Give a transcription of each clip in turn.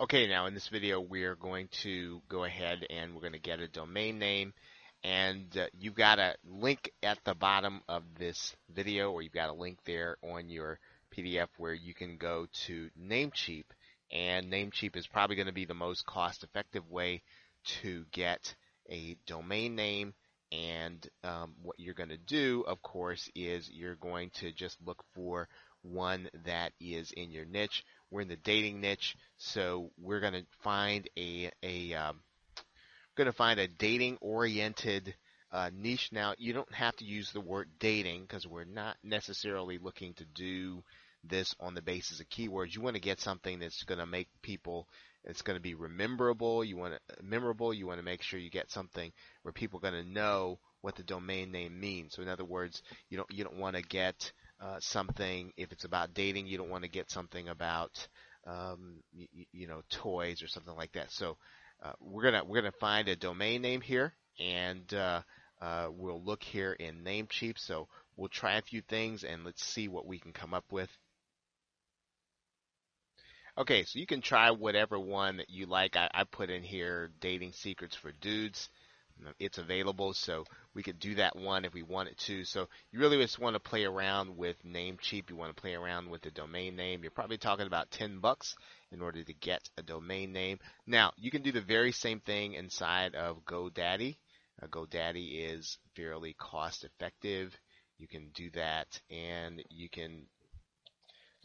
Okay, now in this video we're going to go ahead and we're going to get a domain name and uh, you've got a link at the bottom of this video or you've got a link there on your PDF where you can go to Namecheap and Namecheap is probably going to be the most cost effective way to get a domain name and um, what you're going to do of course is you're going to just look for one that is in your niche we're in the dating niche, so we're going to find a a um, going to find a dating oriented uh, niche. Now, you don't have to use the word dating because we're not necessarily looking to do this on the basis of keywords. You want to get something that's going to make people it's going to be rememberable. You want to memorable. You want to make sure you get something where people are going to know what the domain name means. So in other words, you don't you don't want to get uh, something if it's about dating. You don't want to get something about um, you, you, know toys or something like that. So uh, we're gonna we're gonna find a domain name here, and uh, uh, we'll look here in Namecheap. So we'll try a few things and let's see what we can come up with. Okay, so you can try whatever one that you like. I, I put in here dating secrets for dudes it's available, so we could do that one if we wanted to. So you really just want to play around with Namecheap. You want to play around with the domain name. You're probably talking about 10 bucks in order to get a domain name. Now, you can do the very same thing inside of GoDaddy. Uh, GoDaddy is fairly cost effective. You can do that and you can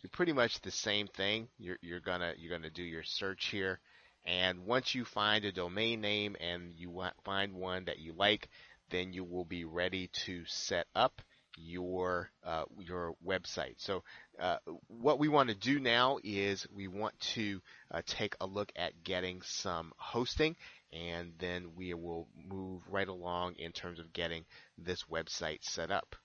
do pretty much the same thing. You're, you're gonna you're gonna do your search here and once you find a domain name and you find one that you like, then you will be ready to set up your uh, your website. So uh, what we want to do now is we want to uh, take a look at getting some hosting and then we will move right along in terms of getting this website set up.